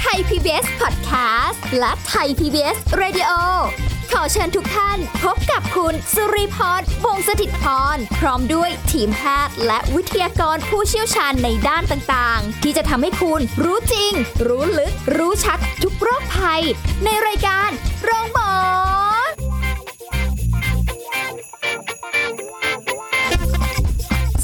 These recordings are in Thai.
ไทย PBS Podcast และไทย PBS Radio ขอเชิญทุกท่านพบกับคุณสุริพรวงศสถิตพรพร้อมด้วยทีมแพทย์และวิทยากรผู้เชี่ยวชาญในด้านต่างๆ ที่จะทำให้คุณรู้จริง รู้ลึก รู้ชัดทุกโรคภัย ในรายการโรง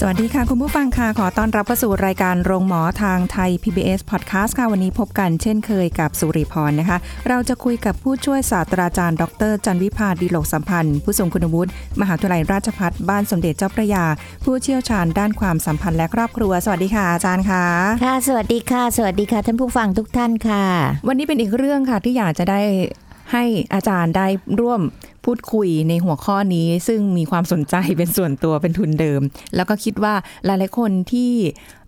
สวัสดีค่ะ คุณผู้ฟังค่ะ ขอต้อนรับเข้าสู่รายการโรงหมอทางไทย PBS Podcast ค่ะ วันนี้พบกันเช่นเคยกับสุริพรนะคะ เราจะคุยกับผู้ช่วยศาสตราจารย์ ดร จันวิพาดีโลกสัมพันธ์ ผู้ทรงคุณวุฒิมหาวิทยาลัยราชภัฏบ้านสมเด็จเจ้าพระยา ผู้เชี่ยวชาญด้านความสัมพันธ์และครอบครัว สวัสดีค่ะอาจารย์ค่ะค่ะ สวัสดีค่ะ สวัสดีค่ะท่านผู้ฟังทุกท่านค่ะ วันนี้เป็นอีกเรื่องค่ะที่อยากจะได้ ให้อาจารย์ได้ร่วมพูดคุยในหัวข้อนี้ ซึ่งมีความสนใจเป็นส่วนตัวเป็นทุนเดิม แล้วก็คิดว่าหลายๆคนที่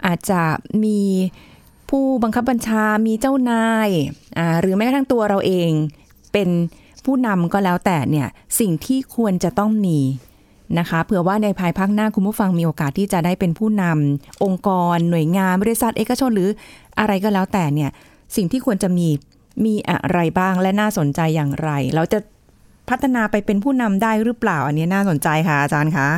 อาจจะมีผู้บังคับบัญชามีเจ้านายหรือแม้กระทั่งตัวเราเองเป็นผู้นำก็แล้วแต่เนี่ยสิ่งที่ควรจะต้องมีนะคะเผื่อว่าในภายภาคหน้าคุณผู้ฟังมีโอกาสที่จะได้เป็นผู้นำองค์กร หน่วยงานบริษัทเอกชนหรืออะไรก็แล้วแต่เนี่ยสิ่งที่ควรจะมี มีอะไรบ้างและน่าสนใจอย่างไรเราจะพัฒนาไปเป็นผู้นำได้หรือเปล่า อันนี้น่าสนใจค่ะอาจารย์คะ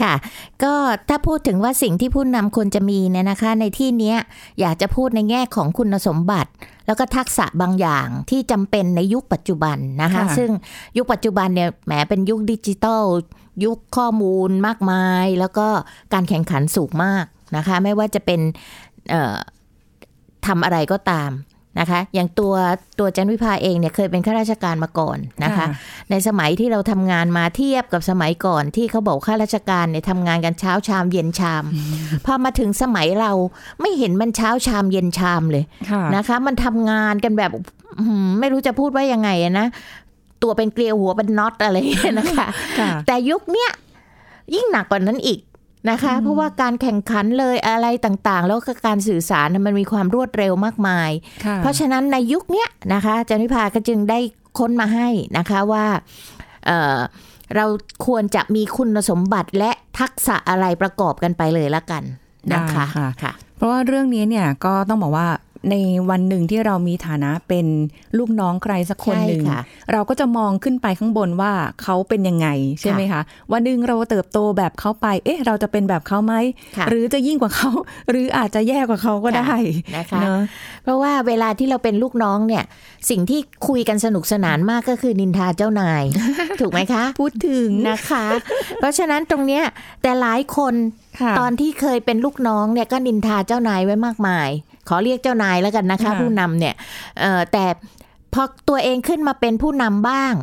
ค่ะ ก็ถ้าพูดถึงว่าสิ่งที่ผู้นำควรจะมีเนี่ยนะคะ ในที่เนี้ยอยากจะพูดในแง่ของคุณสมบัติ แล้วก็ทักษะบางอย่างที่จำเป็นในยุคปัจจุบันนะคะซึ่งยุคปัจจุบันเนี่ยแหมเป็นยุคดิจิทัลยุคข้อมูลมากมาย แล้วก็การแข่งขันสูงมากนะคะ ไม่ว่าจะเป็นเอ่อทำอะไรก็ตาม นะคะ อย่างตัวตัวจันวิภาเองเนี่ยเคยเป็นข้าราชการมาก่อนนะคะ ในสมัยที่เราทำงานมาเทียบกับสมัยก่อนที่เขาบอกข้าราชการเนี่ยทำงานกันเช้าชามเย็นชาม พอมาถึงสมัยเราไม่เห็นมันเช้าชามเย็นชามเลยค่ะนะคะ มันทำงานกันแบบอื้อหือไม่รู้จะพูดว่ายังไงอะนะตัวเป็นเกลียวหัวเป็นน็อตอะไรอย่างเงี้ยนะคะค่ะแต่ยุคเนี้ยยิ่งหนักกว่านั้นอีก นะคะ เพราะว่าการแข่งขันเลยอะไรต่างๆ แล้วก็การสื่อสารน่ะมันมีความรวดเร็วมากมายค่ะเพราะฉะนั้นในยุคเนี้ยนะคะอาจันวิภาก็จึงได้ค้นมาให้นะคะว่าเอ่อเราควรจะมีคุณสมบัติและทักษะอะไรประกอบกันไปเลยละกันนะคะได้ค่ะค่ะ เพราะว่าเรื่องนี้เนี่ยก็ต้องบอกว่า ในวันหนึ่งที่เรามีฐานะเป็นลูกน้องใครสักคนหนึ่งใช่ค่ะเราก็จะมองขึ้นไปข้างบนว่าเขาเป็นยังไงใช่ไหมคะ วันหนึ่งเราเติบโตแบบเขาไป เอ๊ะ เราจะเป็นแบบเขาไหมค่ะหรือจะยิ่งกว่าเขา หรืออาจจะแย่กว่าเขาก็ได้นะคะเนอะเพราะว่าเวลาที่เราเป็นลูกน้องเนี่ย สิ่งที่คุยกันสนุกสนานมากก็คือนินทาเจ้านาย ถูกไหมคะ พูดถึงนะคะ เพราะฉะนั้นตรงเนี้ยแต่หลายคนค่ะตอนที่เคยเป็นลูกน้องเนี่ยก็นินทาเจ้านายไว้มากมาย ขอเรียกเจ้านายแล้วกันนะคะค่ะผู้นำเนี่ยเอ่อแต่พอตัวเองขึ้นมาเป็นผู้นำบ้าง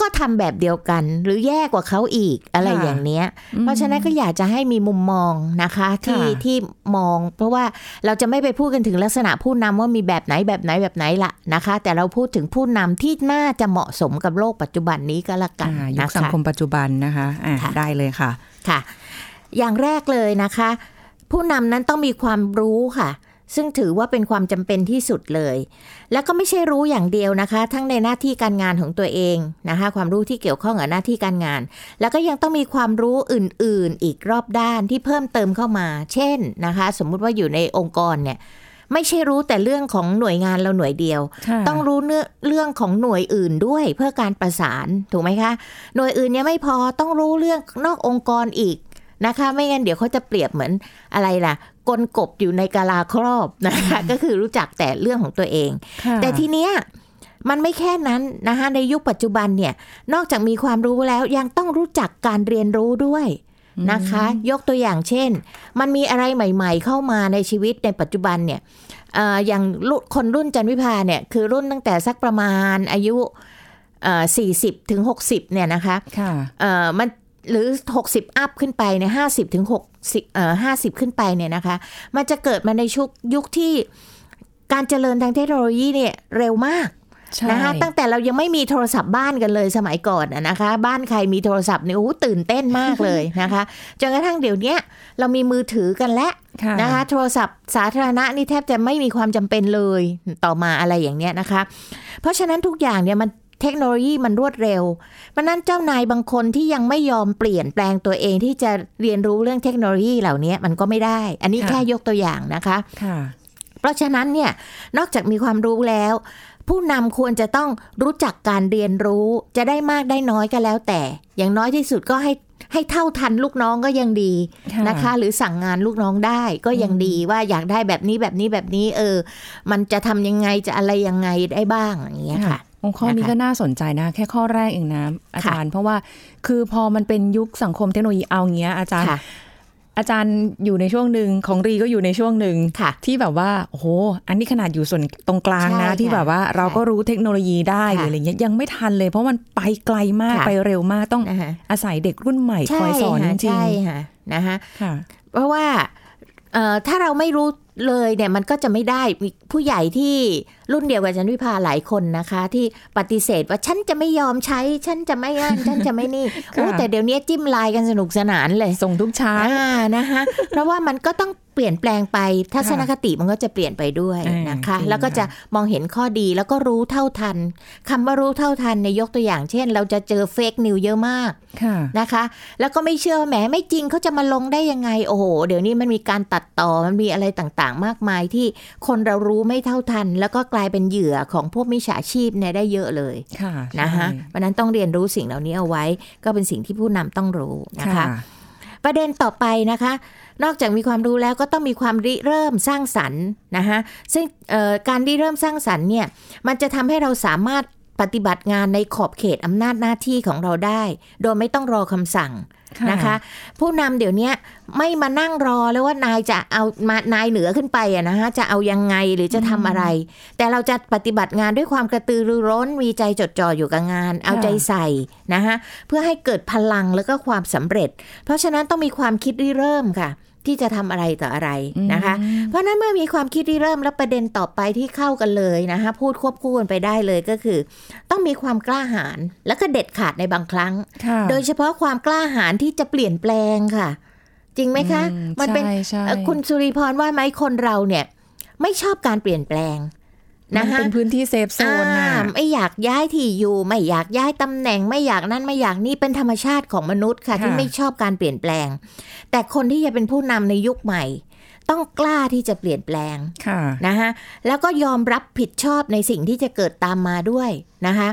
ก็ทำแบบเดียวกัน หรือแย่กว่าเขาอีกอะไรอย่างเนี้ย เพราะฉะนั้นก็อยากจะให้มีมุมมองนะคะที่ค่ะที่มอง เพราะว่าเราจะไม่ไปพูดกันถึงลักษณะผู้นำว่ามีแบบไหนแบบไหนแบบไหนละนะคะ แต่เราพูดถึงผู้นำที่น่าจะเหมาะสมกับโลกปัจจุบันนี้ก็แล้วกันอ่ายุคนะคะสังคมปัจจุบันนะคะอ่าค่ะได้เลยค่ะค่ะ อย่างแรกเลยนะคะ ผู้นำนั้นต้องมีความรู้ค่ะ ซึ่งถือว่าเป็นความจำเป็นที่สุดเลย แล้วก็ไม่ใช่รู้อย่างเดียวนะคะ ทั้งในหน้าที่การงานของตัวเองนะคะ ความรู้ที่เกี่ยวข้องกับหน้าที่การงาน แล้วก็ยังต้องมีความรู้อื่นๆ อีกรอบด้านที่เพิ่มเติมเข้ามา เช่นนะคะ สมมุติว่าอยู่ในองค์กรเนี่ยไม่ใช่รู้แต่เรื่องของหน่วยงานเราหน่วยเดียวค่ะต้องรู้เนื้อเรื่องของหน่วยอื่นด้วยเพื่อการประสานถูกไหมคะ หน่วยอื่นเนี่ยไม่พอต้องรู้เรื่องนอกองค์กรอีกนะคะ ไม่งั้นเดี๋ยวเขาจะเปรียบเหมือนอะไรล่ะ กลกบอยู่ในกาลาครอบนะคะก็คือรู้จักแต่เรื่องของตัวเองค่ะแต่ทีเนี้ยมันไม่แค่นั้นนะคะในยุคปัจจุบันเนี่ยนอกจากมีความรู้แล้วยังต้องรู้จักการเรียนรู้ด้วยนะคะ ยกตัวอย่างเช่น มันมีอะไรใหม่ ๆ เข้ามาในชีวิตในปัจจุบันเนี่ยเอ่ออย่างรุ่นคนรุ่นจันวิภาเนี่ยคือรุ่นตั้งแต่สักประมาณอายุสี่สิบถึงหกสิบเนี่ยนะคะค่ะเอ่อมัน หรือ 60 อัพขึ้นไปเนี่ยห้าสิบถึงหกสิบเอ่อห้าสิบขึ้นไปเนี่ยนะคะ มันจะเกิดมาในชุกยุคที่การเจริญทางเทคโนโลยีเนี่ยเร็วมากใช่นะคะตั้งแต่เรายังไม่มีโทรศัพท์บ้านกันเลยสมัยก่อนอะนะคะ บ้านใครมีโทรศัพท์เนี่ยโอ้โหตื่นเต้นมากเลยนะคะจนกระทั่งเดี๋ยวเนี้ยเรามีมือถือกันแล้วค่ะนะคะ โทรศัพท์สาธารณะนี่แทบจะไม่มีความจำเป็นเลยต่อมาอะไรอย่างเนี้ยนะคะ เพราะฉะนั้นทุกอย่างเนี่ยมัน เทคโนโลยีมันรวดเร็วเพราะนั้นเจ้านายบางคนที่ยังไม่ยอมเปลี่ยนแปลงตัวเองที่จะเรียนรู้เรื่องเทคโนโลยีเหล่านี้มันก็ไม่ได้ อันนี้ค่ะแค่ยกตัวอย่างนะคะค่ะเพราะฉะนั้นเนี่ยนอกจากมีความรู้แล้ว ผู้นำควรจะต้องรู้จักการเรียนรู้จะได้มากได้น้อยก็แล้วแต่ อย่างน้อยที่สุดก็ให้ให้เท่าทันลูกน้องก็ยังดีค่ะนะคะ หรือสั่งงานลูกน้องได้ก็ยังดีว่าอยากได้แบบนี้แบบนี้แบบนี้ เออ มันจะทำยังไงจะอะไรยังไงได้บ้างอย่างเงี้ยค่ะองค์ ข้อนี้นะคะก็น่าสนใจนะ แค่ข้อแรกเองนะอาจารย์ เพราะว่าคือพอมันเป็นยุคสังคมเทคโนโลยีเอาเงี้ยอาจารย์ค่ะอาจารย์อยู่ในช่วงหนึ่งของรีก็อยู่ในช่วงหนึ่งค่ะที่แบบว่าโอ้โหอันนี้ขนาดอยู่ส่วนตรงกลางใช่นะ ที่ค่ะแบบว่าเราก็รู้เทคโนโลยีได้หค่ะรืออะไรเงี้ยยังไม่ทันเลย เพราะมันไปไกลมากค่ะไปเร็วมากต้องนะคะอาศัยเด็กรุ่นใหม่คอยสอนจค่ะริงใช่ค่ะนะคะๆค่ะเพราะว่าเอ่อถ้าเราไม่รู้เลยเนี่ยมันก็จะไม่ได้มีผู้ใหญ่ที่ รุ่นเดียวกับจันวิภาหลายคนนะคะ ที่ปฏิเสธว่าฉันจะไม่ยอมใช้ ฉันจะไม่นั่นฉันจะไม่นี่โอ้ค่ะแต่เดี๋ยวนี้จิ้มไลน์กันสนุกสนานเลย ส่งทุกเช้าอ่านะคะเพราะว่ามันก็ต้องเปลี่ยนแปลงไปทัศนคติมันก็จะเปลี่ยนไปด้วยอ่านนะคะจริงแล้วก็จะค่ะมองเห็นข้อดีแล้วก็รู้เท่าทันคำว่ารู้เท่าทันในยยกตัวอย่างเช่น เราจะเจอเฟกนิวเยอะมากค่ะนะคะ แล้วก็ไม่เชื่อว่าแหมไม่จริงเขาจะมาลงได้ยังไง โอ้โห เดี๋ยวนี้มันมีการตัดต่อมันมีอะไรต่างๆ มากมายที่คนเรารู้ไม่เท่าทัน แล้วก็กลายเป็นเหยื่อของพวกมิจฉาชีพเนี่ยได้เยอะเลยค่ะนะคะใช่เพราะฉะนั้นต้องเรียนรู้สิ่งเหล่านี้เอาไว้ ก็เป็นสิ่งที่ผู้นำต้องรู้นะคะค่ะประเด็นต่อไปนะคะ นอกจากมีความรู้แล้วก็ต้องมีความริเริ่มสร้างสรรค์นะคะซึ่งเอ่อการริเริ่มสร้างสรรค์เนี่ยมันจะทำให้เราสามารถปฏิบัติงานในขอบเขตอำนาจหน้าที่ของเราได้ โดยไม่ต้องรอคำสั่ง นะคะ ผู้นำเดี๋ยวนี้ไม่มานั่งรอแล้วว่านายจะเอามานายเหนือขึ้นไปอะนะฮะจะเอายังไงหรือจะทำอะไร แต่เราจะปฏิบัติงานด้วยความกระตือรือร้นมีใจจดจ่ออยู่กับงาน เอาใจใส่นะคะเพื่อให้เกิดพลังแล้วก็ความสำเร็จ เพราะฉะนั้นต้องมีความคิดริเริ่มค่ะ ที่จะทำอะไรต่ออะไรนะคะ เพราะฉะนั้นเมื่อมีความคิดริเริ่มแล้วประเด็นต่อไปที่เข้ากันเลยนะคะ พูดควบคู่กันไปได้เลยก็คือ ต้องมีความกล้าหาญแล้วก็เด็ดขาดในบางครั้งค่ะโดยเฉพาะความกล้าหาญที่จะเปลี่ยนแปลงค่ะ จริงไหมคะอืมันเป็นใช่ใช่เอ่อคุณสุริพรว่าไหมคนเราเนี่ย ไม่ชอบการเปลี่ยนแปลงมั นะนคะเป็นพื้นที่เซฟโซนน่ะอ่าไม่อยากย้ายที่อยู่ ไม่อยากย้ายตำแหน่ง ไม่อยากนั่นไม่อยากนี่เป็นธรรมชาติของมนุษย์ค่ะค่ะที่ไม่ชอบการเปลี่ยนแปลง แต่คนที่จะเป็นผู้นำในยุคใหม่ ต้องกล้าที่จะเปลี่ยนแปลงค่ะนะคะแล้วก็ยอมรับผิดชอบในสิ่งที่จะเกิดตามมาด้วยนะคะ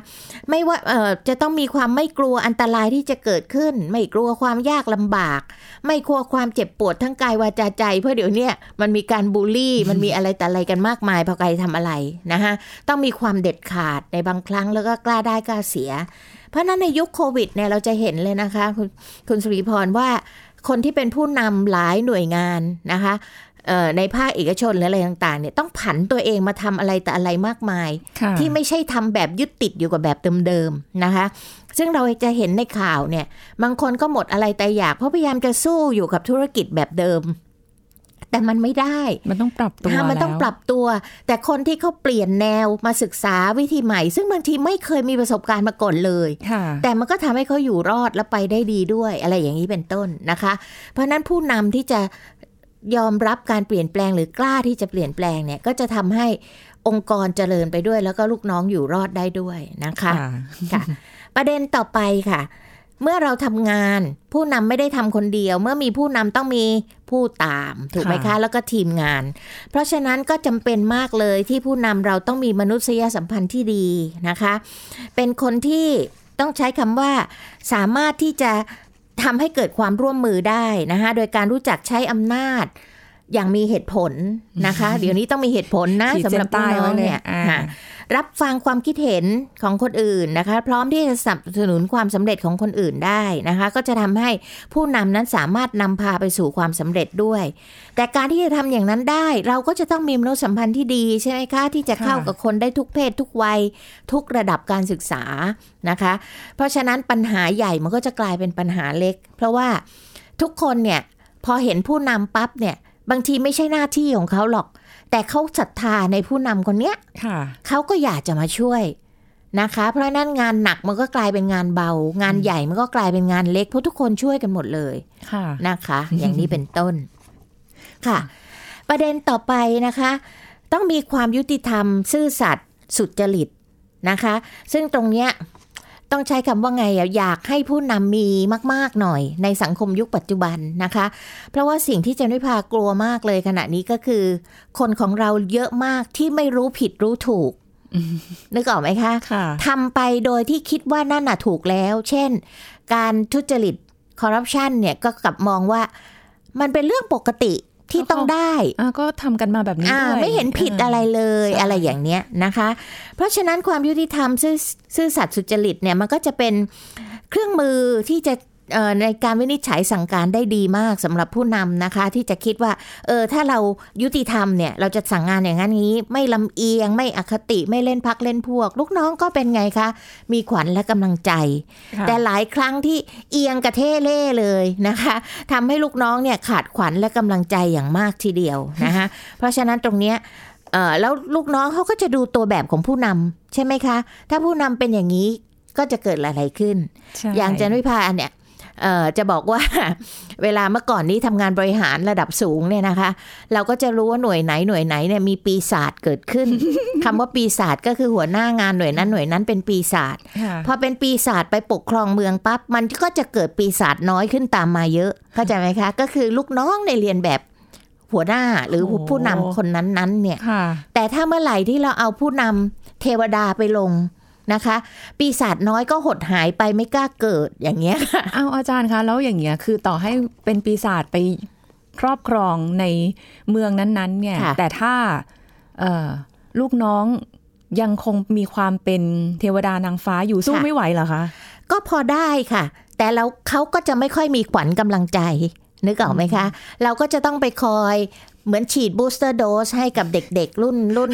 ไม่ว่าเอ่อจะต้องมีความไม่กลัวอันตรายที่จะเกิดขึ้น ไม่กลัวความยากลำบาก ไม่กลัวความเจ็บปวดทั้งกายวาจาใจ เพราะเดี๋ยวเนี้ยมันมีการบูลลี่ มันมีอะไรแต่อะไรกันมากมายพอใครทำอะไรนะคะต้องมีความเด็ดขาดในบางครั้งแล้วก็กล้าได้กล้าเสีย เพราะฉะนั้นในยุคโควิดเนี่ยเราจะเห็นเลยนะคะ คุณคุณสุริพรว่าคนที่เป็นผู้นำหลายหน่วยงานนะคะเอ่อ ในภาคเอกชนหรืออะไรต่างๆเนี่ยต้องผันตัวเองมาทำอะไรแต่อะไรมากมายค่ะที่ไม่ใช่ทำแบบยึดติดอยู่กับแบบเดิมๆนะคะ ซึ่งเราจะเห็นในข่าวเนี่ย บางคนก็หมดอะไรแต่อยากเพราะพยายามจะสู้อยู่กับธุรกิจแบบเดิม แต่มันไม่ได้ มันต้องปรับตัวนะคะมันต้องแล้วปรับตัว แต่คนที่เขาเปลี่ยนแนวมาศึกษาวิธีใหม่ ซึ่งบางทีไม่เคยมีประสบการณ์มาก่อนเลยค่ะแต่มันก็ทำให้เขาอยู่รอดและไปได้ดีด้วยอะไรอย่างนี้เป็นต้นนะคะ เพราะฉะนั้นผู้นำที่จะ ยอมรับการเปลี่ยนแปลงหรือกล้าที่จะเปลี่ยนแปลงเนี่ย ก็จะทำให้องค์กรเจริญไปด้วย แล้วก็ลูกน้องอยู่รอดได้ด้วยนะคะค่ะค่ะ ประเด็นต่อไปค่ะ เมื่อเราทำงานผู้นำไม่ได้ทำคนเดียว เมื่อมีผู้นำต้องมีผู้ตามถูกไหมคะค่ะแล้วก็ทีมงาน เพราะฉะนั้นก็จำเป็นมากเลยที่ผู้นำเราต้องมีมนุษยสัมพันธ์ที่ดีนะคะ เป็นคนที่ต้องใช้คำว่าสามารถที่จะ ทำให้เกิดความร่วมมือได้นะคะโดยการรู้จักใช้อำนาจอย่างมีเหตุผลนะคะ เดี๋ยวนี้ต้องมีเหตุผลนะขีดสำหรับเส้นใต้ผู้น้องไว้เลยเนี่ยอ่าค่ะ รับฟังความคิดเห็นของคนอื่นนะคะ พร้อมที่จะสนับสนุนความสำเร็จของคนอื่นได้นะคะ ก็จะทำให้ผู้นำนั้นสามารถนำพาไปสู่ความสำเร็จด้วย แต่การที่จะทำอย่างนั้นได้ เราก็จะต้องมีมนุษยสัมพันธ์ที่ดีใช่ไหมคะที่จะเข้ากับคนได้ทุกเพศทุกวัยทุกระดับการศึกษานะคะ เพราะฉะนั้นปัญหาใหญ่มันก็จะกลายเป็นปัญหาเล็ก เพราะว่าทุกคนเนี่ยพอเห็นผู้นำปั๊บเนี่ยบางทีไม่ใช่หน้าที่ของเขาหรอก แต่เขาศรัทธาในผู้นำคนเนี้ยค่ะเขาก็อยากจะมาช่วยนะคะ เพราะฉะนั้นงานหนักมันก็กลายเป็นงานเบา งานใหญ่มันก็กลายเป็นงานเล็กเพราะทุกคนช่วยกันหมดเลยค่ะนะคะ อย่างนี้เป็นต้นค่ะ ประเด็นต่อไปนะคะ ต้องมีความยุติธรรม ซื่อสัตย์สุจริตนะคะ ซึ่งตรงเนี้ย ต้องใช้คำว่าไงอะอยากให้ผู้นำมีมาก ๆ หน่อยในสังคมยุคปัจจุบันนะคะ เพราะว่าสิ่งที่เจนวิภากลัวมากเลยขณะนี้ก็คือ คนของเราเยอะมากที่ไม่รู้ผิดรู้ถูกนึกออกไหมคะค่ะทำไปโดยที่คิดว่านั่นน่ะถูกแล้ว เช่น การทุจริตคอร์รัปชันเนี่ยก็กลับมองว่ามันเป็นเรื่องปกติ ที่ต้องได้อ่าก็ทำกันมาแบบนี้อ่าด้วยไม่เห็นผิดอะไรเลยใช่อะไรอย่างเนี้ยนะคะ เพราะฉะนั้นความยุติธรรมซื่อซื่อสัตย์สุจริตเนี่ยมันก็จะเป็นเครื่องมือที่จะเอ่อ ในการวินิจฉัยสั่งการได้ดีมากสำหรับผู้นำนะคะ ที่จะคิดว่าเออถ้าเรายุติธรรมเนี่ยเราจะสั่งงานอย่างนั้นนี้ ไม่ลำเอียง ไม่อคติไม่เล่นพักเล่นพวก ลูกน้องก็เป็นไงคะ มีขวัญและกำลังใจค่ะแต่หลายครั้งที่เอียงกระเทเล่เลยนะคะทำให้ลูกน้องเนี่ยขาดขวัญและกำลังใจอย่างมากทีเดียวนะคะเพราะฉะนั้นตรงเนี้ยเอ่อแล้วลูกน้องเขาก็จะดูตัวแบบของผู้นำใช่ไหมคะ ถ้าผู้นำเป็นอย่างนี้ก็จะเกิดอะไรขึ้นใช่อย่างจันวิพาเนี่ยเอ่อ จะบอกว่าเวลาเมื่อก่อนนี้ทำงานบริหารระดับสูงเนี่ยนะคะ เราก็จะรู้ว่าหน่วยไหนหน่วยไหนเนี่ยมีปีศาจเกิดขึ้นคำว่าปีศาจก็คือหัวหน้างานหน่วยนั้นหน่วยนั้นเป็นปีศาจค่ะพอเป็นปีศาจไปปกครองเมืองปั๊บมันก็จะเกิดปีศาจน้อยขึ้นตามมาเยอะเข้าใจไหมคะ ก็คือลูกน้องในเรียนแบบหัวหน้าหรือโอ้ผู้นำคนนั้นๆ เนี่ยค่ะแต่ถ้าเมื่อไหร่ที่เราเอาผู้นำเทวดาไปลง นะคะ ปีศาจน้อยก็หดหายไปไม่กล้าเกิดอย่างเงี้ยเอาอาจารย์คะ แล้วอย่างเงี้ยคือต่อให้เป็นปีศาจไปครอบครองในเมืองนั้นๆ เนี่ยค่ะแต่ถ้าเอ่อลูกน้องยังคงมีความเป็นเทวดานางฟ้าอยู่สู้ไม่ไหวเหรอคะ ก็พอได้ค่ะ แต่เราเขาก็จะไม่ค่อยมีขวัญกำลังใจนึกออกไหมคะ เราก็จะต้องไปคอย เหมือนฉีดบูสเตอร์โดสให้กับเด็กๆ รุ่นรุ่น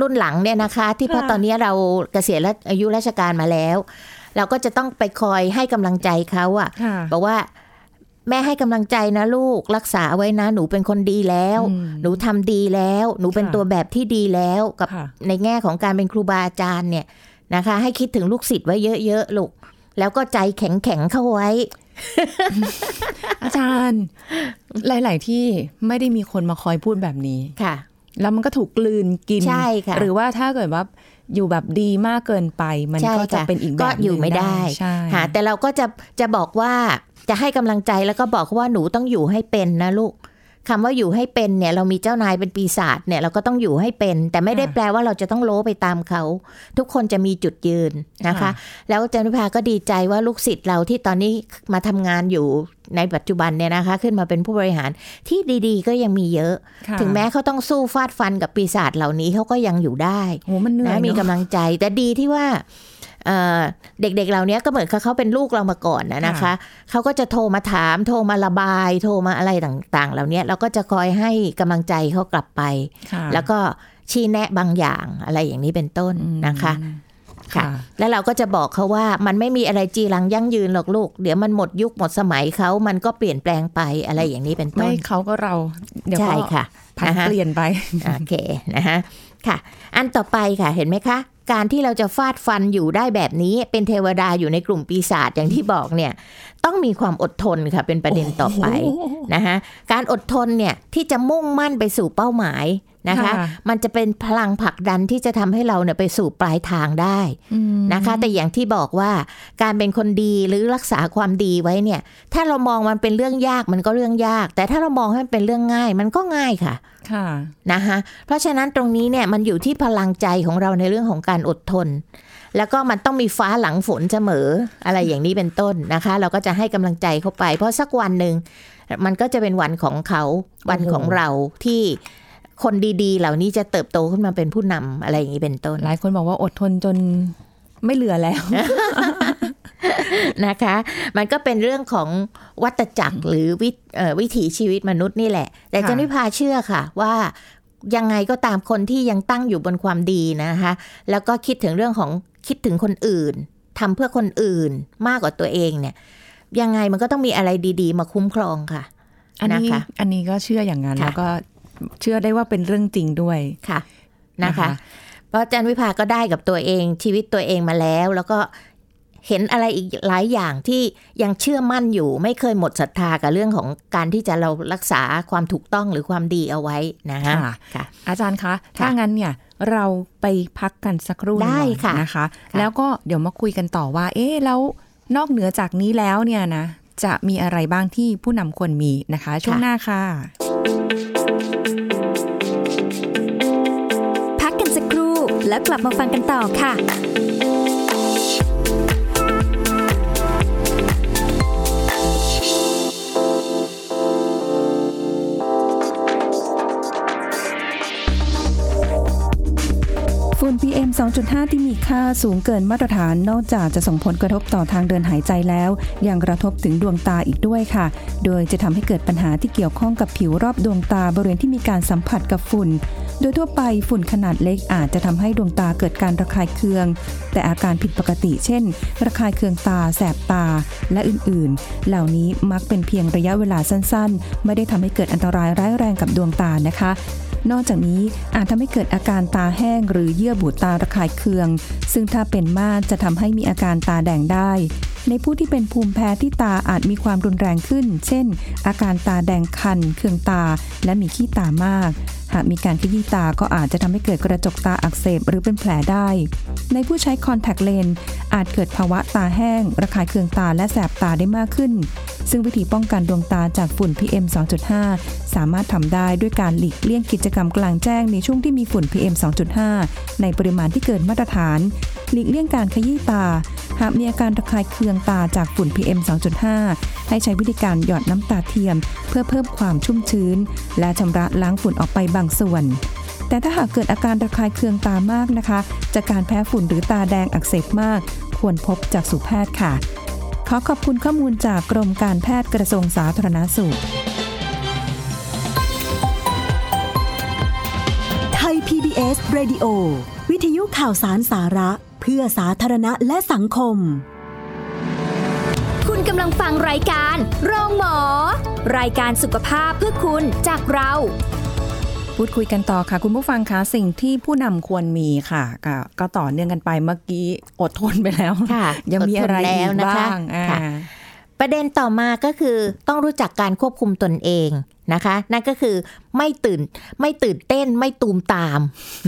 รุ่นหลังเนี่ยนะคะ ที่เพราะค่ะตอนนี้เราเกษียณและอายุราชการมาแล้ว เราก็จะต้องไปคอยให้กำลังใจเขาอะค่ะบอกว่าแม่ให้กำลังใจนะลูกรักษาไว้นะ หนูเป็นคนดีแล้วอืมหนูทำดีแล้ว หนูเป็นค่ะตัวแบบที่ดีแล้วกับค่ะในแง่ของการเป็นครูบาอาจารย์เนี่ยนะคะ ให้คิดถึงลูกศิษย์ไว้เยอะๆลูกแล้วก็ใจแข็งๆเข้าไว้ อาจารย์ หลาย ๆ ที่ไม่ได้มีคนมาคอยพูดแบบนี้ค่ะ แล้วมันก็ถูกกลืนกินใช่ค่ะหรือว่าถ้าเกิดว่าอยู่แบบดีมากเกินไป มันใช่ก็จะค่ะเป็นอีกแบบก็อยู่ไม่ได้ใช่ค่ะแต่เราก็จะจะบอกว่าจะให้กำลังใจแล้วก็บอกเขาว่าหนูต้องอยู่ให้เป็นนะลูก คำว่าอยู่ให้เป็นเนี่ย เรามีเจ้านายเป็นปีศาจเนี่ยเราก็ต้องอยู่ให้เป็น แต่ไม่ได้แปลว่าเราจะต้องโล้ไปตามเขา ทุกคนจะมีจุดยืนนะคะ แล้วอาจารย์วิภาก็ดีใจว่าลูกศิษย์เราที่ตอนนี้มาทำงานอยู่ในปัจจุบันเนี่ยนะคะ ขึ้นมาเป็นผู้บริหารที่ดีๆ ก็ยังมีเยอะค่ะถึงแม้เขาต้องสู้ฟาดฟันกับปีศาจเหล่านี้เขาก็ยังอยู่ได้โหมันเหนื่อยนะมีเนอะกำลังใจแต่ดีที่ว่า เอ่อเด็กๆเหล่านี้ก็เหมือนกับเขาเป็นลูกเรามาก่อนนะนะคะ เขาก็จะโทรมาถามโทรมาระบาย โทรมาอะไรต่างๆ เหล่านี้เราก็จะคอยให้กำลังใจเขากลับไปค่ะแล้วก็ชี้แนะบางอย่างอะไรอย่างนี้เป็นต้นนะคะอืมค่ะค่ะแล้วเราก็จะบอกเขาว่ามันไม่มีอะไรจีรังยั่งยืนหรอกลูก เดี๋ยวมันหมดยุคหมดสมัยเขามันก็เปลี่ยนแปลงไปอะไรอย่างนี้เป็นต้ไม่นเขาก็เรา เดี๋ยวใช่ก็ค่ะผันนะคะเปลี่ยนไป โอเคนะฮะค่ะ อันต่อไปค่ะเห็นไหมคะ การที่เราจะฟาดฟันอยู่ได้แบบนี้เป็นเทวดาอยู่ในกลุ่มปีศาจอย่างที่บอกเนี่ยต้องมีความอดทนค่ะเป็นประเด็นต่อไปนะคะการอดทนเนี่ยที่จะมุ่งมั่นไปสู่เป้าหมาย นะคะค่ะมันจะเป็นพลังผลักดันที่จะทำให้เราเนี่ยไปสู่ปลายทางได้อืมนะคะ แต่อย่างที่บอกว่าการเป็นคนดีหรือรักษาความดีไว้เนี่ย ถ้าเรามองมันเป็นเรื่องยากมันก็เรื่องยาก แต่ถ้าเรามองให้มันเป็นเรื่องง่าย มันก็ง่ายค่ะค่ะนะคะเพราะฉะนั้นตรงนี้เนี่ยมันอยู่ที่พลังใจของเราในเรื่องของการอดทน แล้วก็มันต้องมีฟ้าหลังฝนเสมออะไรอย่างนี้เป็นต้นนะคะ เราก็จะให้กำลังใจเข้าไป เพราะสักวันหนึ่งมันก็จะเป็นวันของเขาวันของเราที่ คนดีๆ เหล่านี้จะเติบโตขึ้นมาเป็นผู้นำอะไรอย่างนี้เป็นต้น หลายคนบอกว่าอดทนจนไม่เหลือแล้วนะคะ มันก็เป็นเรื่องของวัตจักรหรือวิเอ่อวิถีชีวิตมนุษย์นี่แหละ แต่ค่ะจันวิพาเชื่อค่ะว่ายังไงก็ตามคนที่ยังตั้งอยู่บนความดีนะคะ แล้วก็คิดถึงเรื่องของคิดถึงคนอื่นทำเพื่อคนอื่นมากกว่าตัวเองเนี่ย ยังไงมันก็ต้องมีอะไรดี ๆ มาคุ้มครองค่ะ อันนี้นะคะอันนี้ก็เชื่ออย่างนั้นค่ะแล้วก็ เชื่อได้ว่าเป็นเรื่องจริงด้วยค่ะนะคะนะคะ เพราะอาจารย์วิภาก็ได้กับตัวเองชีวิตตัวเองมาแล้ว แล้วก็เห็นอะไรอีกหลายอย่างที่ยังเชื่อมั่นอยู่ ไม่เคยหมดศรัทธากับเรื่องของการที่จะเรารักษาความถูกต้องหรือความดีเอาไว้นะฮะค่ะค่ะอาจารย์คะ ถ้างั้นเนี่ยเราไปพักกันสักครู่หนึ่งได้ก่อนค่ะนะคะค่ะแล้วก็เดี๋ยวมาคุยกันต่อว่า เอ๊ะแล้วนอกเหนือจากนี้แล้วเนี่ยนะ จะมีอะไรบ้างที่ผู้นำควรมีนะคะ ช่วงหน้าค่ะ แล้วกลับมาฟังกันต่อค่ะฝุ่น PM 2.5 ที่มีค่าสูงเกินมาตรฐานนอกจากจะส่งผลกระทบต่อทางเดินหายใจแล้ว ยังกระทบถึงดวงตาอีกด้วยค่ะ โดยจะทำให้เกิดปัญหาที่เกี่ยวข้องกับผิวรอบดวงตาบริเวณที่มีการสัมผัสกับฝุ่น โดยทั่วไปฝุ่นขนาดเล็กอาจจะทำให้ดวงตาเกิดการระคายเคือง แต่อาการผิดปกติ เช่น ระคายเคืองตา แสบตา และอื่นๆ เหล่านี้มักเป็นเพียงระยะเวลาสั้นๆ ไม่ได้ทำให้เกิดอันตรายร้ายแรงกับดวงตานะคะนอกจากนี้อาจทำให้เกิดอาการตาแห้งหรือเยื่อบุตาระคายเคือง ซึ่งถ้าเป็นมากจะทำให้มีอาการตาแดงได้ ในผู้ที่เป็นภูมิแพ้ที่ตาอาจมีความรุนแรงขึ้น เช่น อาการตาแดงคัน เคืองตา และมีขี้ตามาก หากมีการขยี้ตาก็อาจจะทำให้เกิดกระจกตาอักเสบหรือเป็นแผลได้ ในผู้ใช้คอนแทคเลนส์อาจเกิดภาวะตาแห้ง ระคายเคืองตาและแสบตาได้มากขึ้น ซึ่งวิธีป้องกันดวงตาจากฝุ่น PM 2.5 สามารถทำได้ด้วยการหลีกเลี่ยงกิจกรรมกลางแจ้งในช่วงที่มีฝุ่น PM 2.5 ในปริมาณที่เกินมาตรฐาน หลีกเลี่ยงการขยี้ตา หากมีอาการระคายเคืองตาจากฝุ่น PM 2.5 ให้ใช้วิธีการหยอดน้ำตาเทียม เพื่อเพิ่มความชุ่มชื้น และชำระล้างฝุ่นออกไปบางส่วน แต่ถ้าหากเกิดอาการระคายเคืองตามากนะคะ จากการแพ้ฝุ่นหรือตาแดงอักเสบมาก ควรพบจากสุแพทย์ค่ะ ขอขอบคุณข้อมูลจากกรมการแพทย์กระทรวงสาธารณสุขไทย PBS Radio วิทยุข่าวสารสาระ เพื่อสาธารณะและสังคม คุณกำลังฟังรายการโรงหมอ รายการสุขภาพเพื่อคุณจากเรา พูดคุยกันต่อค่ะ คุณผู้ฟังคะสิ่งที่ผู้นำควรมีค่ะก็ก็ต่อเนื่องกันไปเมื่อกี้อดทนไปแล้วค่ะยังมีอะไรอดทนอีแล้วกนะคะบ้างอ่าค่ะ ประเด็นต่อมาก็คือต้องรู้จักการควบคุมตนเองนะคะ นั่นก็คือไม่ตื่นไม่ตื่นเต้นไม่ตูมตาม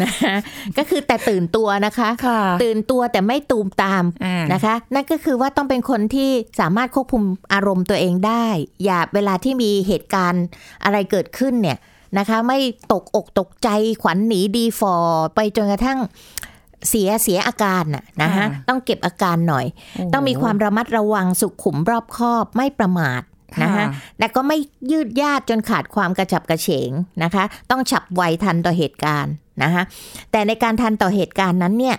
นะคะก็คือแต่ตื่นตัวนะคะค่ะตื่นตัวแต่ไม่ตูมตามอ่านะคะ นั่นก็คือว่าต้องเป็นคนที่สามารถควบคุมอารมณ์ตัวเองได้ อย่าเวลาที่มีเหตุการณ์อะไรเกิดขึ้นเนี่ยนะคะ ไม่ตกอกตกใจขวัญหนีดีฟอไปจนกระทั่ง เสียเสียอาการน่ะนะคะค่ะต้องเก็บอาการหน่อยโต้องมีความระมัดระวังสุขุมรอบคอบไม่ประมาทนะคะค่ะแต่ก็ไม่ยืดยาดจนขาดความกระฉับกระเฉงนะคะ ต้องฉับไวทันต่อเหตุการณ์นะคะแต่ในการทันต่อเหตุการณ์นั้นเนี่ย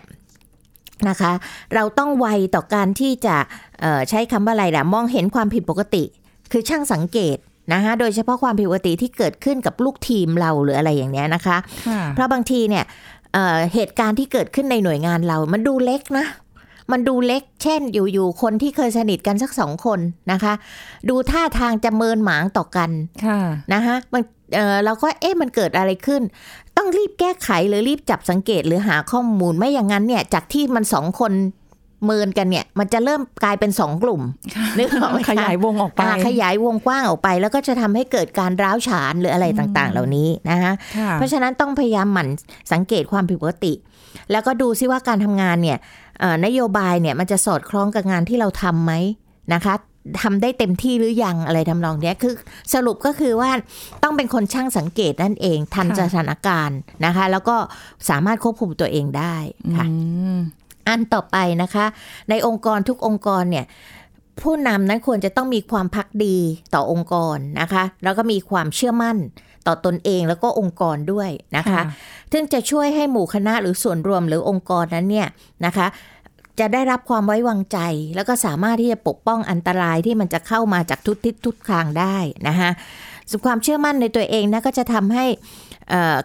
นะคะ เราต้องไวต่อการที่จะเอ่อใช้คำว่าอะไรล่ะมองเห็นความผิดปกติ คือช่างสังเกตนะคะโดยเฉพาะความผิดปกติที่เกิดขึ้นกับลูกทีมเราหรืออะไรอย่างเนี้ยนะคะค่ะเพราะบางทีเนี่ย เอ่อเหตุการณ์ที่เกิดขึ้นในหน่วยงานเรา มันดูเล็กนะ มันดูเล็ก เช่น อยู่ๆ คนที่เคยสนิทกันสักสองคนนะคะ ดูท่าทางจะเมินหมางต่อกันค่ะนะคะมันเอ่อเราก็เอ๊ะมันเกิดอะไรขึ้น ต้องรีบแก้ไขหรือรีบจับสังเกตหรือหาข้อมูลไม่อย่างนั้นเนี่ย จากที่มันสองคน เมินกันเนี่ย มันจะเริ่มกลายเป็นสองกลุ่มนึกออกไหมคะขยายวงออกไปอ่าขยายวงกว้างออกไป แล้วก็จะทำให้เกิดการร้าวฉานหรืออะไรต่างๆ เหล่านี้นะคะค่ะเพราะฉะนั้นต้องพยายามหมั่นสังเกตความผิดปกติ แล้วก็ดูซิว่าการทำงานเนี่ยเอ่อนโยบายเนี่ยมันจะสอดคล้องกับงานที่เราทำไหมนะคะทำได้เต็มที่หรือยังอะไรทำนองเนี้ยคือสรุปก็คือว่าต้องเป็นคนช่างสังเกตนั่นเองทันค่ะสถานการณ์นะคะ แล้วก็สามารถควบคุมตัวเองได้ค่ะ อืมอันต่อไปนะคะ ในองค์กรทุกองค์กรเนี่ยผู้นำนั้นควรจะต้องมีความพักดีต่อองค์กรนะคะ แล้วก็มีความเชื่อมั่นต่อตนเองแล้วก็องค์กรด้วยนะคะ ซึ่งจะช่วยให้หมู่คณะหรือส่วนรวมหรือองค์กรนั้นเนี่ยนะคะจะได้รับความไว้วางใจ แล้วก็สามารถที่จะปกป้องอันตรายที่มันจะเข้ามาจากทุกทิศทุกทางได้นะคะส่วนความเชื่อมั่นในตัวเองนะก็จะทำให้เอ่อ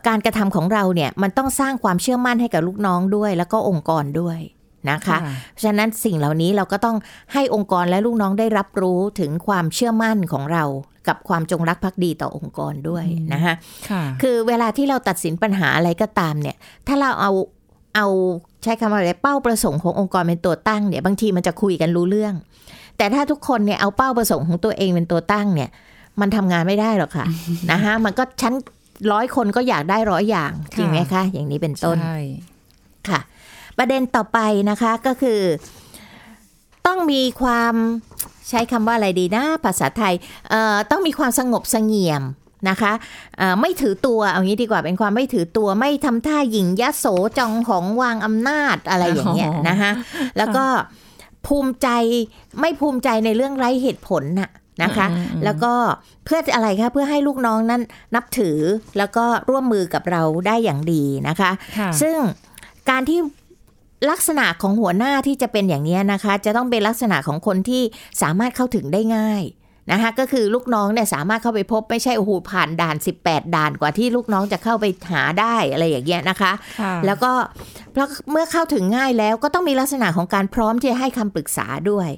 การกระทำของเราเนี่ยมันต้องสร้างความเชื่อมั่นให้กับลูกน้องด้วย แล้วก็องค์กรด้วยนะคะเพราะฉะนั้นสิ่งเหล่านี้เราก็ต้องให้องค์กรและลูกน้องได้รับรู้ถึงความเชื่อมั่นของเรากับความจงรักภักดีต่อองค์กรด้วยนะคะค่ะคือเวลาที่เราตัดสินปัญหาอะไรก็ตามเนี่ย ถ้าเราเอาเอาใช้คำว่าอะไรเป้าประสงค์ขององค์กรเป็นตัวตั้งเนี่ยบางทีมันจะคุยกันรู้เรื่อง แต่ถ้าทุกคนเนี่ยเอาเป้าประสงค์ของตัวเองเป็นตัวตั้งเนี่ย มันทำงานไม่ได้หรอกค่ะนะคะมันก็ฉัน ร้อยคนก็อยากได้ร้อยอย่าง จริงไหมคะ อย่างนี้เป็นต้นใช่ค่ะ ประเด็นต่อไปนะคะก็คือ ต้องมีความใช้คำว่าอะไรดีนะ ภาษาไทยเอ่อต้องมีความสงบเสงี่ยมนะคะเอ่อไม่ถือตัวเอางี้ดีกว่าเป็นความไม่ถือตัวไม่ทำท่าหญิงยโสจองของวางอำนาจอะไรอย่างเงี้ยอ๋อนะคะแล้วก็ภูมิใจไม่ภูมิใจในเรื่องไร้เหตุผลน่ะ นะคะ แล้วก็เพื่ออะไรคะเพื่อให้ลูกน้องนั้นนับถือแล้วก็ร่วมมือกับเราได้อย่างดีนะคะค่ะซึ่งการที่ลักษณะของหัวหน้าที่จะเป็นอย่างนี้นะคะ จะต้องเป็นลักษณะของคนที่สามารถเข้าถึงได้ง่ายนะคะก็คือลูกน้องเนี่ยสามารถเข้าไปพบไม่ใช่โอ้โหผ่านด่าน 18 ด่านกว่าที่ลูกน้องจะเข้าไปหาได้อะไรอย่างเงี้ยนะคะค่ะแล้วก็เพราะเมื่อเข้าถึงง่ายแล้วก็ต้องมีลักษณะของการพร้อมที่จะให้คำปรึกษาด้วย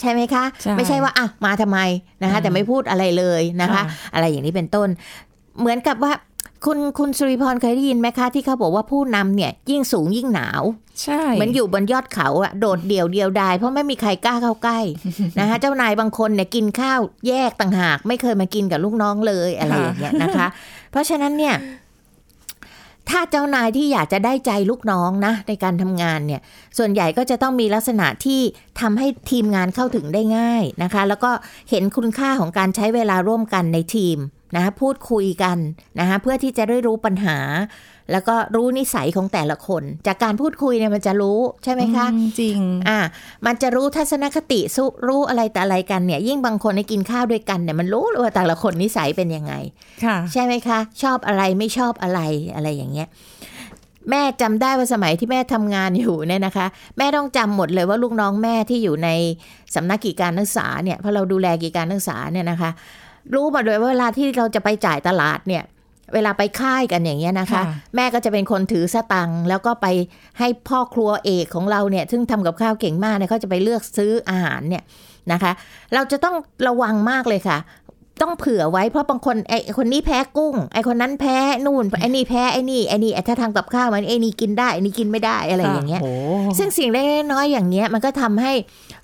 ใช่ไหมคะใช่ไม่ใช่ว่าอะมาทำไมนะคะ แต่ไม่พูดอะไรเลยนะคะค่ะอะไรอย่างนี้เป็นต้น เหมือนกับว่าคุณคุณสุริพรเคยได้ยินไหมคะ ที่เขาบอกว่าผู้นำเนี่ย ยิ่งสูงยิ่งหนาว ใช่เหมือนอยู่บนยอดเขาอะโดดเดี่ยวเดียวดายเพราะไม่มีใครกล้าเข้าใกล้นะคะเจ้านายบางคนเนี่ยกินข้าวแยกต่างหาก ไม่เคยมากินกับลูกน้องเลยอะไรอย่างเงี้ยนะคะ เพราะฉะนั้นเนี่ย ถ้าเจ้านายที่อยากจะได้ใจลูกน้องนะในการทำงานเนี่ย ส่วนใหญ่ก็จะต้องมีลักษณะที่ทำให้ทีมงานเข้าถึงได้ง่ายนะคะ แล้วก็เห็นคุณค่าของการใช้เวลาร่วมกันในทีม นะคะพูดคุยกันนะคะเพื่อที่จะได้รู้ปัญหา แล้วก็รู้นิสัยของแต่ละคน จากการพูดคุยเนี่ยมันจะรู้ใช่ไหมคะอืมจริงอ่ามันจะรู้ทัศนคติสุรู้อะไรแต่อะไรกันเนี่ย ยิ่งบางคนในกินข้าวด้วยกันเนี่ยมันรู้เลยว่าแต่ละคนนิสัยเป็นยังไงค่ะใช่ไหมคะ ชอบอะไรไม่ชอบอะไรอะไรอย่างเงี้ยแม่จำได้ว่าสมัยที่แม่ทำงานอยู่เนี่ยนะคะ แม่ต้องจำหมดเลยว่าลูกน้องแม่ที่อยู่ในสำนักกิจการนักศึกษาเนี่ยเพราะเราดูแลกิจการนักศึกษาเนี่ยนะคะ รู้มาโดยว่าเวลาที่เราจะไปจ่ายตลาดเนี่ย เวลาไปค่ายกันอย่างเงี้ยนะคะค่ะแม่ก็จะเป็นคนถือสตังค์แล้วก็ไปให้พ่อครัวเอกของเราเนี่ย ซึ่งทำกับข้าวเก่งมากเนี่ยเขาจะไปเลือกซื้ออาหารเนี่ยนะคะ เราจะต้องระวังมากเลยค่ะ ต้องเผื่อไว้เพราะบางคนไอ้คนนี้แพ้กุ้ง ไอ้คนนั้นแพ้นู่นไอ้นี่แพ้ไอ้นี่ไอ้นี่ถ้าทำกับข้าวมันไอ้นี่กินได้ไอ้นี่กินไม่ได้อะไรอย่างเงี้ยโอ้ซึ่งสิ่งเล็กๆน้อยๆอย่างเงี้ยมันก็ทำให้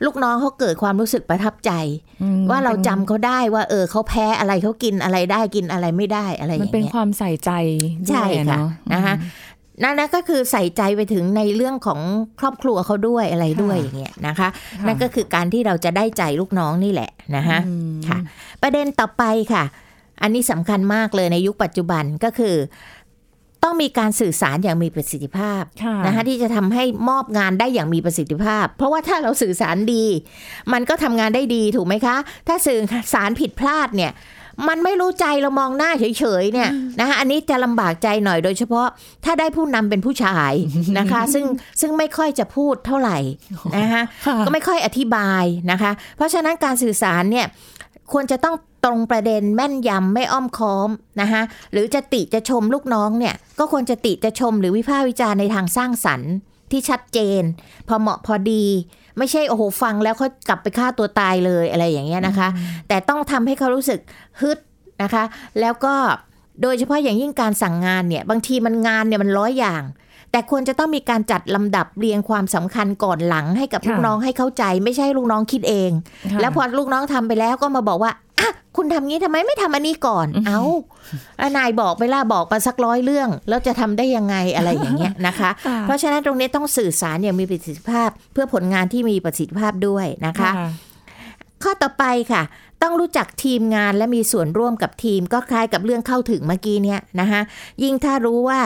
ลูกน้องเขาเกิดความรู้สึกประทับใจอืมว่าเราป็นจำเขาได้ว่าเออเขาแพ้อะไรเขากินอะไรได้กินอะไรไม่ได้อะไรอมันย่างเป็นเงี้ยความใส่ใจใช่ด้วยอค่ะเนาะนะคะ นั่นนะก็คือใส่ใจไปถึงในเรื่องของครอบครัวเขาด้วยอะไรด้วยค่ะอย่างเงี้ยนะคะค่ะนั่นก็คือการที่เราจะได้ใจลูกน้องนี่แหละนะคะอืมค่ะ ประเด็นต่อไปค่ะ อันนี้สำคัญมากเลยในยุคปัจจุบันก็คือ ต้องมีการสื่อสารอย่างมีประสิทธิภาพค่ะนะคะที่จะทำให้มอบงานได้อย่างมีประสิทธิภาพ เพราะว่าถ้าเราสื่อสารดี มันก็ทำงานได้ดีถูกไหมคะ ถ้าสื่อสารผิดพลาดเนี่ย มันไม่รู้ใจเรามองหน้าเฉยๆเนี่ยนะคะอันนี้จะลำบากใจหน่อยโดยเฉพาะถ้าได้ผู้นำเป็นผู้ชายนะคะ ซึ่งซึ่งไม่ค่อยจะพูดเท่าไหร่นะคะค่ะก็ไม่ค่อยอธิบายนะคะ เพราะฉะนั้นการสื่อสารเนี่ยควรจะต้องตรงประเด็นแม่นยำไม่อ้อมค้อมนะคะหรือจะติจะชมลูกน้องเนี่ย ก็ควรจะติจะชมหรือวิพากษ์วิจารณ์ในทางสร้างสรรค์ที่ชัดเจน พอเหมาะพอดี ไม่ใช่โอ้โหฟังแล้วเขากลับไปฆ่าตัวตายเลยอะไรอย่างเงี้ยนะคะ แต่ต้องทำให้เขารู้สึกฮึดนะคะ แล้วก็โดยเฉพาะอย่างยิ่งการสั่งงานเนี่ย บางทีมันงานเนี่ยมันร้อยอย่าง แต่ควรจะต้องมีการจัดลำดับเรียงความสำคัญก่อนหลังให้กับค่ะลูกน้องให้เข้าใจ ไม่ใช่ลูกน้องคิดเองค่ะแล้วพอลูกน้องทำไปแล้วก็มาบอกว่าอะ คุณทำงี้ทำไมไม่ทำอันนี้ก่อน เอาแล้วนายบอกไปล่ะบอกมาสักร้อยเรื่อง แล้วจะทำได้ยังไงอะไรอย่างเงี้ยนะคะค่ะเพราะฉะนั้นตรงนี้ต้องสื่อสารอย่างมีประสิทธิภาพ เพื่อผลงานที่มีประสิทธิภาพด้วยนะคะ ข้อต่อไปค่ะ ต้องรู้จักทีมงานและมีส่วนร่วมกับทีม ก็คล้ายกับเรื่องเข้าถึงเมื่อกี้เนี่ยนะคะยิ่งถ้ารู้ว่า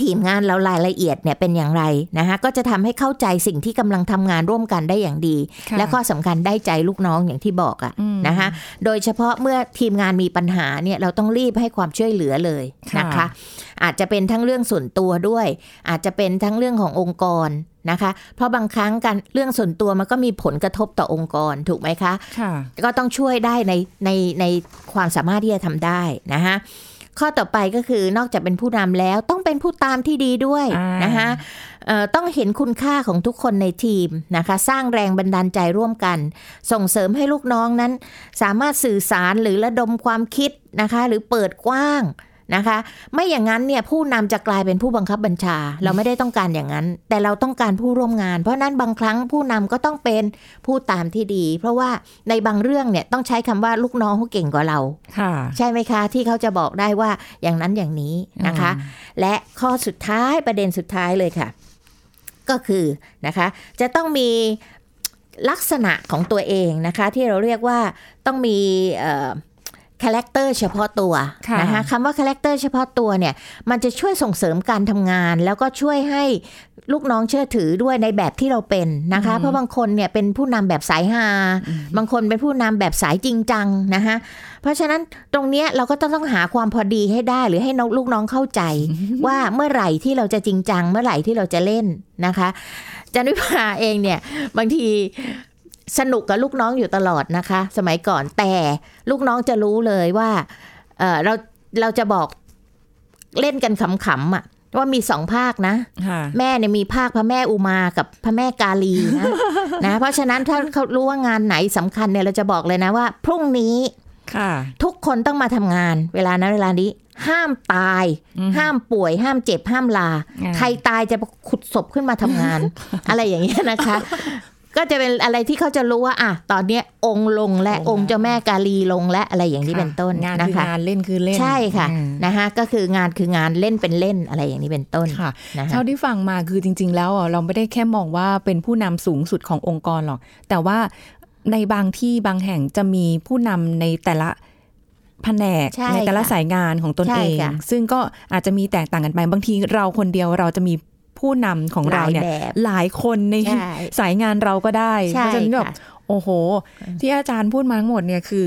ทีมงานเรารายละเอียดเนี่ยเป็นอย่างไรนะคะก็จะทำให้เข้าใจสิ่งที่กำลังทำงานร่วมกันได้อย่างดีค่ะและข้อสำคัญได้ใจลูกน้องอย่างที่บอกอะอืมนะคะโดยเฉพาะเมื่อทีมงานมีปัญหาเนี่ยเราต้องรีบให้ความช่วยเหลือเลยนะคะค่ะอาจจะเป็นทั้งเรื่องส่วนตัวด้วย อาจจะเป็นทั้งเรื่องขององค์กรนะคะ เพราะบางครั้งการเรื่องส่วนตัวมันก็มีผลกระทบต่อองค์กรถูกไหมคะค่ะก็ต้องช่วยได้ในในในความสามารถที่จะทำได้นะคะ ข้อต่อไปก็คือนอกจากเป็นผู้นำแล้วต้องเป็นผู้ตามที่ดีด้วยอ่านนะคะเอ่อต้องเห็นคุณค่าของทุกคนในทีมนะคะ สร้างแรงบันดาลใจร่วมกัน ส่งเสริมให้ลูกน้องนั้น สามารถสื่อสารหรือระดมความคิดนะคะ หรือเปิดกว้าง นะคะ ไม่อย่างนั้นเนี่ยผู้นำจะกลายเป็นผู้บังคับบัญชา เราไม่ได้ต้องการอย่างนั้น แต่เราต้องการผู้ร่วมงาน เพราะฉะนั้นบางครั้งผู้นำก็ต้องเป็นผู้ตามที่ดี เพราะว่าในบางเรื่องเนี่ยต้องใช้คำว่าลูกน้องเขาเก่งกว่าเราค่ะใช่ไหมคะ ที่เขาจะบอกได้ว่าอย่างนั้นอย่างนี้นะคะ และข้อสุดท้ายประเด็นสุดท้ายเลยค่ะ ก็คือนะคะ จะต้องมีลักษณะของตัวเองนะคะ ที่เราเรียกว่าต้องมี character เฉพาะตัวค่ะนะคะคำว่า character เฉพาะตัวเนี่ย มันจะช่วยส่งเสริมการทำงาน แล้วก็ช่วยให้ลูกน้องเชื่อถือด้วยในแบบที่เราเป็นนะคะ เพราะบางคนเนี่ยเป็นผู้นำแบบสายฮาบางคนเป็นผู้นำแบบสายจริงจังนะคะเพราะฉะนั้นตรงเนี้ยเราก็ต้องต้องหาความพอดีให้ได้ หรือให้น้องลูกน้องเข้าใจ ว่าเมื่อไหร่ที่เราจะจริงจัง เมื่อไหร่ที่เราจะเล่นนะคะจันวิภาเองเนี่ยบางที สนุกกับลูกน้องอยู่ตลอดนะคะ สมัยก่อนแต่ลูกน้องจะรู้เลยว่าเอ่อเราเราจะบอกเล่นกันขำๆอะว่ามีสองภาคนะค่ะแม่เนี่ยมีภาคพระแม่อุมากับพระแม่กาลีนะนะ เพราะฉะนั้นถ้าเขารู้ว่างานไหนสำคัญเนี่ยเราจะบอกเลยนะว่า พรุ่งนี้ค่ะ ทุกคนต้องมาทำงาน เวลานั้นเวลานี้ ห้ามตาย ห้ามป่วย ห้ามเจ็บห้ามลาอ่าใครตายจะขุดศพขึ้นมาทำงาน อะไรอย่างเงี้ยนะคะ ก็จะเป็นอะไรที่เขาจะรู้ว่าอะตอนเนี้ยองค์ลงและองค์เจ้าแม่กาลีลงและอะไรอย่างนี้เป็นต้นงานนะคือคะงานเล่นคือเล่นใช่ค่ะอืมนะคะก็คืองานคืองานเล่นเป็นเล่นอะไรอย่างนี้เป็นต้นค่ะนะคะเท่าที่ฟังมาคือจริง ๆ แล้วอะเราไม่ได้แค่มองว่าเป็นผู้นำสูงสุดขององค์กรหรอก แต่ว่าในบางที่บางแห่งจะมีผู้นำในแต่ละแผนกใช่ในแต่ละค่ะสายงานของตนใช่เองค่ะซึ่งก็อาจจะมีแตกต่างกันไปบางทีเราคนเดียวเราจะมี ผู้นำของเราเนี่ยหลายแบบหลายคนในใช่สายงานเราก็ได้ใช่เพราะฉะนั้นแบบค่ะโอ้โห ที่อาจารย์พูดมาทั้งหมดเนี่ยคือ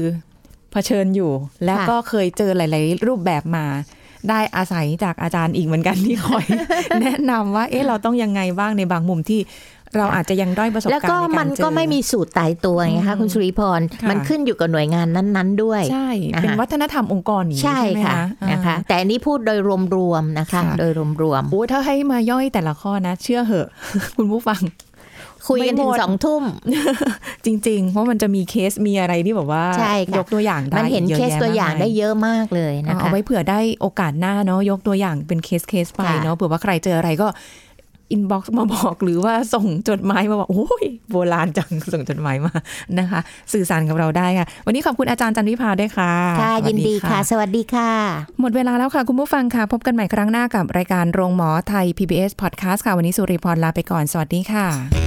เผชิญอยู่ แล้วค่ะก็เคยเจอหลาย ๆ รูปแบบมา ได้อาศัยจากอาจารย์อีกเหมือนกันที่คอย แนะนำว่า เอ๊ะเราต้องยังไงบ้างในบางมุมที่ เราอาจจะยังด้อยประสบแล้วการณ์ก็ในการเจอมันก็ไม่มีสูตรตายตัวไงคะอืมคุณสุริพรค่ะมันขึ้นอยู่กับหน่วยงานนั้นๆ ด้วยใช่นะคะเป็นวัฒนธรรมองค์กรอย่างนี้ใช่ใช่ไหมค่ะคะนะคะอ่าแต่อันนี้พูดโดยรวมๆนะคะค่ะโดยรวมโอ้ถ้าให้มาย่อยแต่ละข้อนะ เชื่อเหอะ คุณผู้ฟังๆคุยกันถึงสองทุ่ม ไม่หมด จริง ๆ เพราะมันจะมีเคสมีอะไรที่แบบว่าใช่ค่ะยกตัวอย่างได้เยอะแยะ มันเห็นยอะเคสแยะตัวอย่างได้เยอะมากเลยนะคะ เอาไว้เผื่อได้โอกาสหน้าเนาะยกตัวอย่างเป็น case case ไปค่ะเนาะเผื่อว่าใครเจออะไรก็ inbox มาบอกหรือว่าส่งจดหมายมาบอกโอ้ยโบราณจังส่งจดหมายมานะคะ สื่อสารกับเราได้ค่ะ วันนี้ขอบคุณอาจารย์จันวิภาด้วยค่ะค่ะสวัยิสนดีค่ะ สวัสดีค่ะ หมดเวลาแล้วค่ะ คุณผู้ฟังค่ะ พบกันใหม่ครั้งหน้ากับรายการโรงหมอไทย PBS Podcast ค่ะ วันนี้สุริพรลาไปก่อนสวัสดีค่ะ